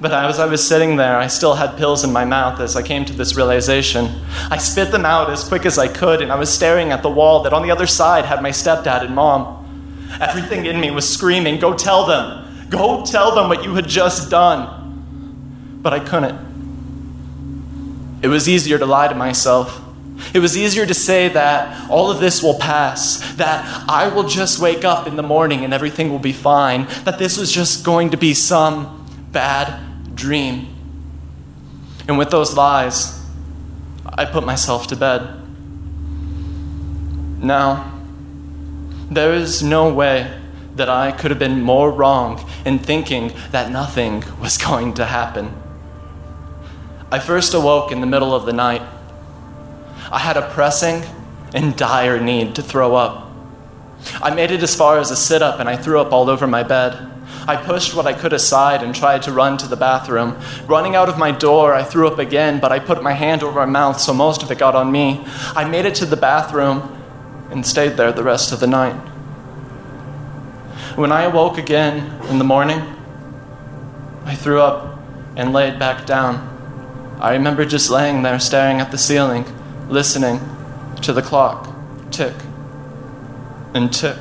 But as I was sitting there, I still had pills in my mouth as I came to this realization. I spit them out as quick as I could, and I was staring at the wall that on the other side had my stepdad and mom. Everything in me was screaming, Go tell them! Go tell them what you had just done! But I couldn't. It was easier to lie to myself. It was easier to say that all of this will pass, that I will just wake up in the morning and everything will be fine, that this was just going to be some bad dream. And with those lies, I put myself to bed. Now, there is no way that I could have been more wrong in thinking that nothing was going to happen. I first awoke in the middle of the night. I had a pressing and dire need to throw up. I made it as far as a sit up and I threw up all over my bed. I pushed what I could aside and tried to run to the bathroom. Running out of my door, I threw up again, but I put my hand over my mouth, so most of it got on me. I made it to the bathroom and stayed there the rest of the night. When I awoke again in the morning, I threw up and laid back down. I remember just laying there staring at the ceiling, listening to the clock tick and tick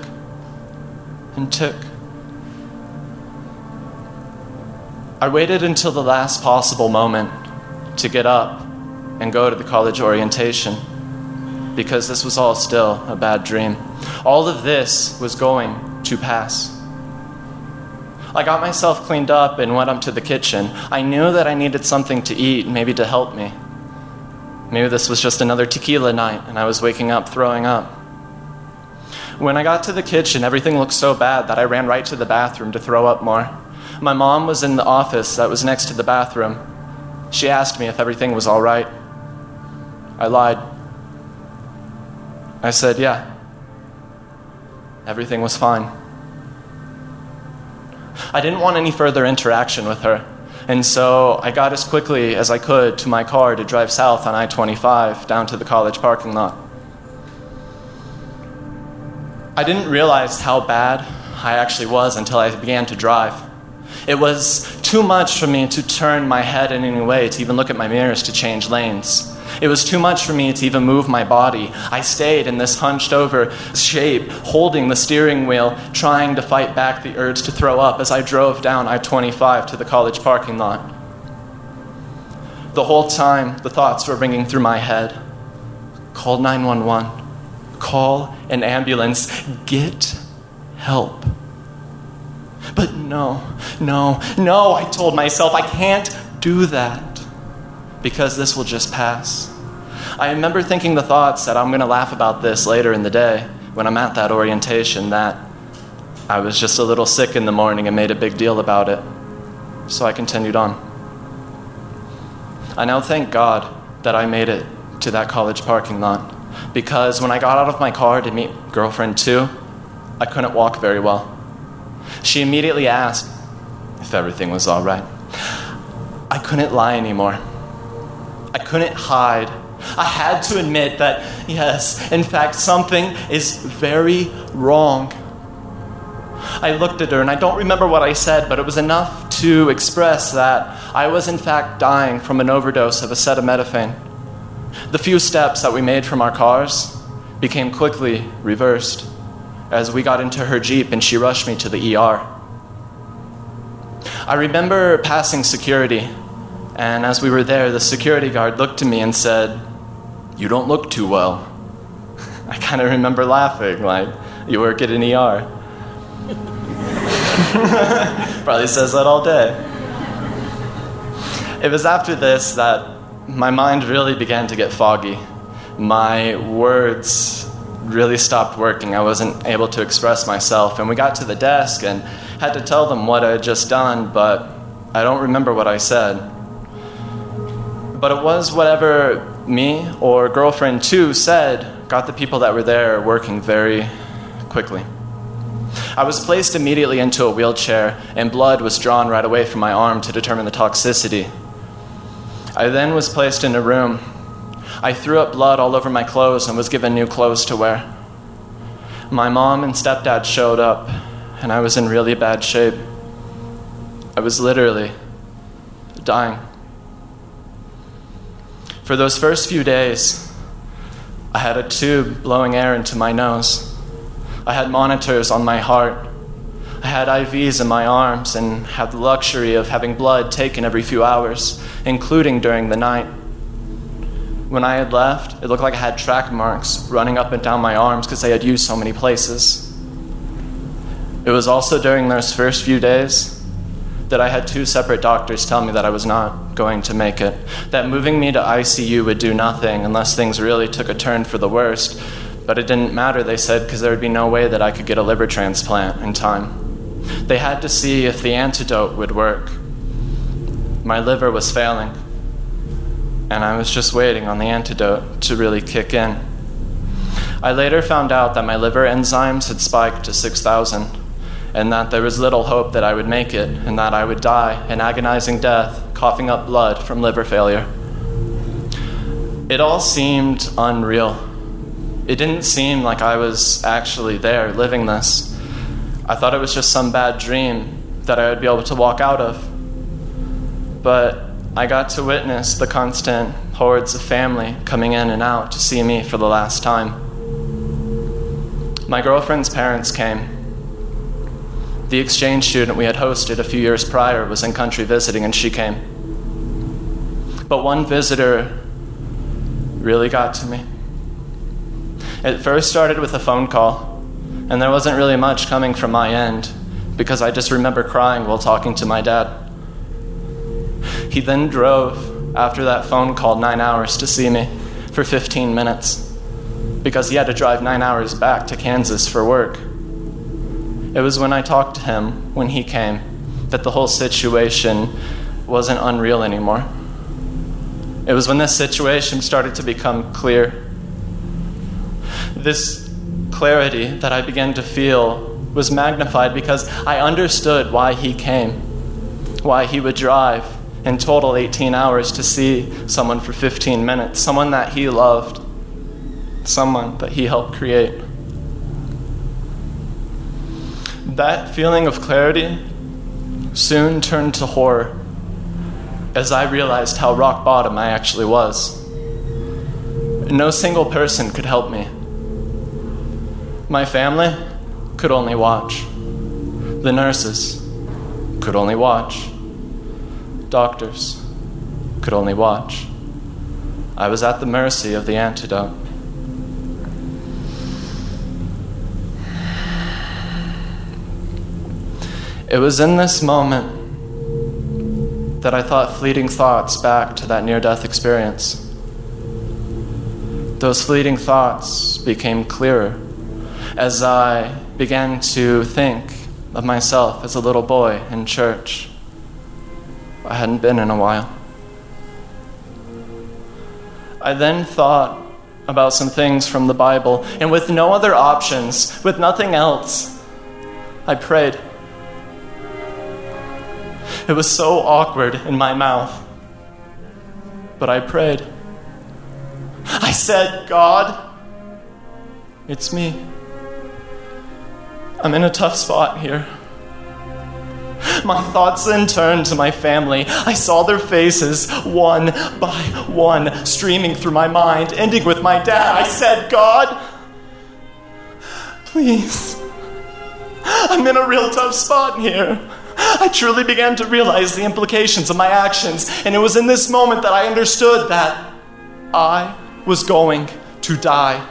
and tick. I waited until the last possible moment to get up and go to the college orientation because this was all still a bad dream. All of this was going to pass. I got myself cleaned up and went up to the kitchen. I knew that I needed something to eat, maybe to help me. Maybe this was just another tequila night and I was waking up throwing up. When I got to the kitchen, everything looked so bad that I ran right to the bathroom to throw up more. My mom was in the office that was next to the bathroom. She asked me if everything was all right. I lied. I said, yeah. Everything was fine. I didn't want any further interaction with her, and so I got as quickly as I could to my car to drive south on I 25 down to the college parking lot. I didn't realize how bad I actually was until I began to drive. It was too much for me to turn my head in any way, to even look at my mirrors to change lanes. It was too much for me to even move my body. I stayed in this hunched over shape, holding the steering wheel, trying to fight back the urge to throw up as I drove down I 25 to the college parking lot. The whole time, the thoughts were ringing through my head call 911, call an ambulance, get help. But no, no, no, I told myself I can't do that because this will just pass. I remember thinking the thoughts that I'm going to laugh about this later in the day when I'm at that orientation that I was just a little sick in the morning and made a big deal about it. So I continued on. I now thank God that I made it to that college parking lot because when I got out of my car to meet girlfriend two, I couldn't walk very well. She immediately asked if everything was all right. I couldn't lie anymore. I couldn't hide. I had to admit that, yes, in fact, something is very wrong. I looked at her and I don't remember what I said, but it was enough to express that I was, in fact, dying from an overdose of acetaminophen. The few steps that we made from our cars became quickly reversed as we got into her Jeep and she rushed me to the ER. I remember passing security, and as we were there, the security guard looked at me and said, You don't look too well. I kind of remember laughing, like, You work at an ER. Probably says that all day. It was after this that my mind really began to get foggy. My words really stopped working. I wasn't able to express myself. And we got to the desk and had to tell them what I had just done, but I don't remember what I said. But it was whatever me or girlfriend two said got the people that were there working very quickly. I was placed immediately into a wheelchair, and blood was drawn right away from my arm to determine the toxicity. I then was placed in a room I threw up blood all over my clothes and was given new clothes to wear. My mom and stepdad showed up, and I was in really bad shape. I was literally dying. For those first few days, I had a tube blowing air into my nose. I had monitors on my heart. I had IVs in my arms and had the luxury of having blood taken every few hours, including during the night. When I had left, it looked like I had track marks running up and down my arms because I had used so many places. It was also during those first few days that I had two separate doctors tell me that I was not going to make it, that moving me to ICU would do nothing unless things really took a turn for the worst. But it didn't matter, they said, because there would be no way that I could get a liver transplant in time. They had to see if the antidote would work. My liver was failing and I was just waiting on the antidote to really kick in. I later found out that my liver enzymes had spiked to 6,000, and that there was little hope that I would make it, and that I would die an agonizing death, coughing up blood from liver failure. It all seemed unreal. It didn't seem like I was actually there living this. I thought it was just some bad dream that I would be able to walk out of. But I got to witness the constant hordes of family coming in and out to see me for the last time. My girlfriend's parents came. The exchange student we had hosted a few years prior was in country visiting, and she came. But one visitor really got to me. It first started with a phone call, and there wasn't really much coming from my end because I just remember crying while talking to my dad. He then drove after that phone call nine hours to see me for 15 minutes because he had to drive nine hours back to Kansas for work. It was when I talked to him when he came that the whole situation wasn't unreal anymore. It was when this situation started to become clear. This clarity that I began to feel was magnified because I understood why he came, why he would drive in total 18 hours to see someone for 15 minutes, someone that he loved, someone that he helped create. That feeling of clarity soon turned to horror as I realized how rock bottom I actually was. No single person could help me. My family could only watch. The nurses could only watch. Doctors could only watch. I was at the mercy of the antidote. It was in this moment that I thought fleeting thoughts back to that near death experience. Those fleeting thoughts became clearer as I began to think of myself as a little boy in church. I hadn't been in a while. I then thought about some things from the Bible, and with no other options, with nothing else, I prayed. It was so awkward in my mouth. But I prayed. I said, God, it's me. I'm in a tough spot here. My thoughts then turned to my family. I saw their faces, one by one, streaming through my mind, ending with my dad. I said, God, please, I'm in a real tough spot here. I truly began to realize the implications of my actions, and it was in this moment that I understood that I was going to die.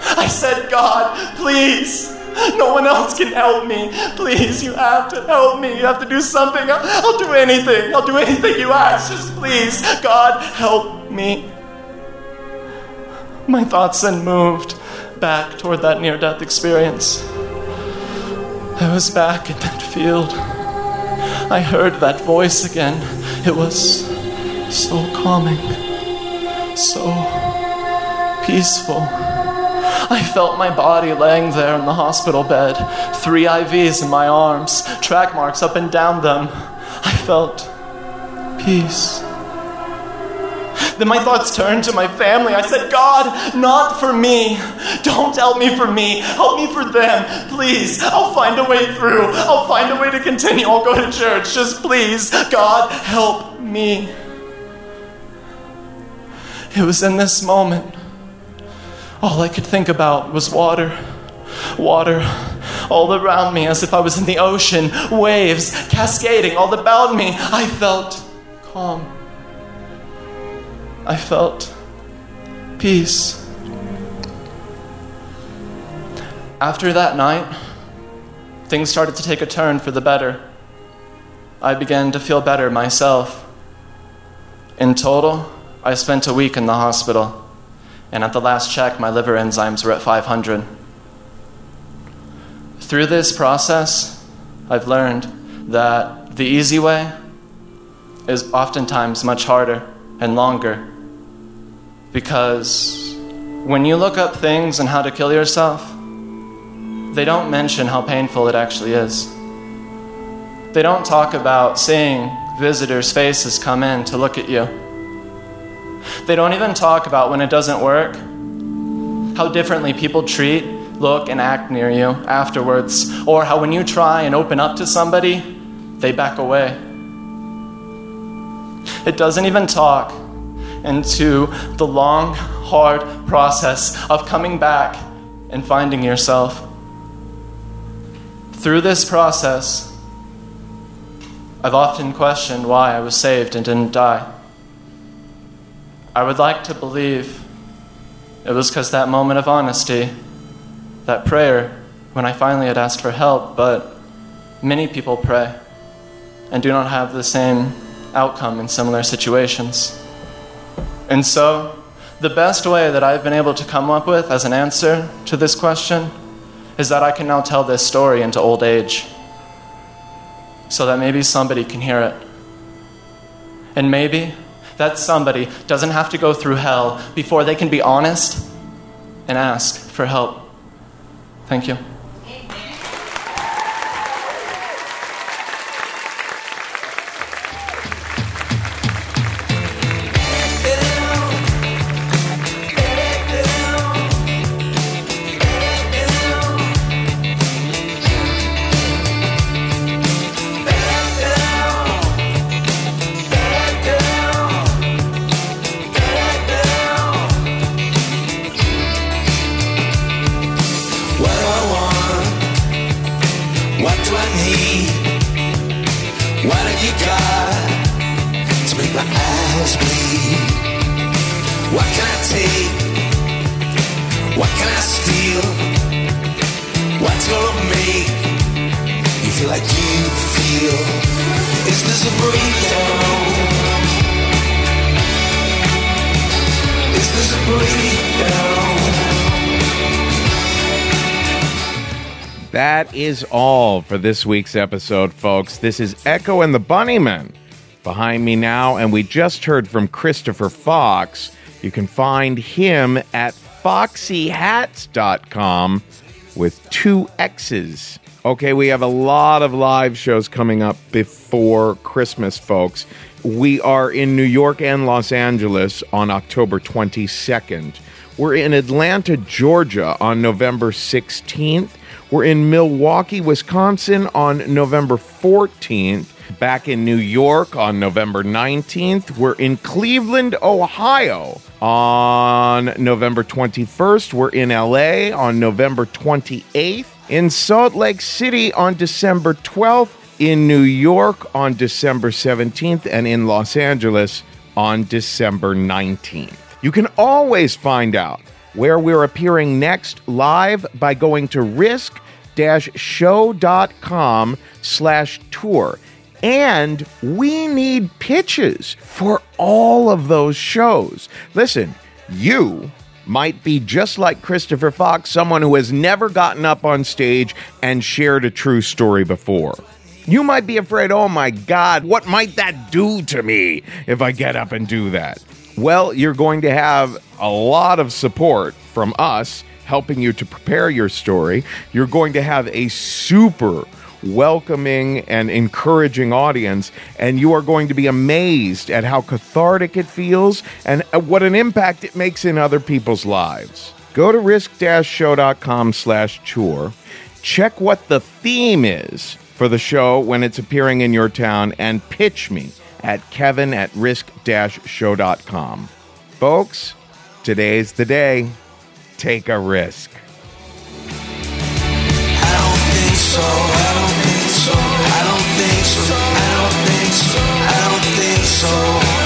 I said, God, please, no one else can help me. Please, you have to help me. You have to do something. I'll, I'll do anything. I'll do anything you ask. Just please, God, help me. My thoughts then moved back toward that near death experience. I was back in that field. I heard that voice again. It was so calming, so peaceful. I felt my body laying there in the hospital bed, three IVs in my arms, track marks up and down them. I felt peace. Then my thoughts turned to my family. I said, God, not for me. Don't help me for me. Help me for them. Please. I'll find a way through. I'll find a way to continue. I'll go to church. Just please, God, help me. It was in this moment. All I could think about was water. Water all around me as if I was in the ocean, waves cascading all about me. I felt calm. I felt peace. After that night, things started to take a turn for the better. I began to feel better myself. In total, I spent a week in the hospital, and at the last check, my liver enzymes were at 500. Through this process, I've learned that the easy way is oftentimes much harder and longer because when you look up things and how to kill yourself, they don't mention how painful it actually is. They don't talk about seeing visitors' faces come in to look at you. They don't even talk about when it doesn't work, how differently people treat, look, and act near you afterwards, or how when you try and open up to somebody, they back away. It doesn't even talk into the long, hard process of coming back and finding yourself. Through this process, I've often questioned why I was saved and didn't die. I would like to believe it was because that moment of honesty, that prayer, when I finally had asked for help, but many people pray and do not have the same outcome in similar situations. And so, the best way that I've been able to come up with as an answer to this question is that I can now tell this story into old age. so that maybe somebody can hear it. And maybe that somebody doesn't have to go through hell before they can be honest and ask for help. Thank you. Take? What can I steal? What's gonna make you feel like you feel? Is this a breakdown? Is this a breakdown? That is all for this week's episode, folks. This is Echo and the Bunnymen behind me now, and we just heard from Christopher Fox. You can find him at foxyhats.com with two X's. Okay, we have a lot of live shows coming up before Christmas, folks. We are in New York and Los Angeles on October 22nd. We're in Atlanta, Georgia on November 16th. We're in Milwaukee, Wisconsin on November 14th. Back in New York on November 19th. We're in Cleveland, Ohio on November 21st. We're in LA on November 28th. In Salt Lake City on December 12th. In New York on December 17th. And in Los Angeles on December 19th. You can always find out where we're appearing next live by going to risk-show.com slash tour. And we need pitches for all of those shows. Listen, you might be just like Christopher Fox, someone who has never gotten up on stage and shared a true story before. You might be afraid, oh my God, what might that do to me if I get up and do that? Well, you're going to have a lot of support from us helping you to prepare your story. You're going to have a super welcoming and encouraging audience, and you are going to be amazed at how cathartic it feels and what an impact it makes in other people's lives. Go to risk-show.com slash tour. Check what the theme is for the show when it's appearing in your town and pitch me at kevin at risk-show.com. Folks, today's the day. Take a risk. So. I don't think so. I don't think so. I don't think so. I don't think so.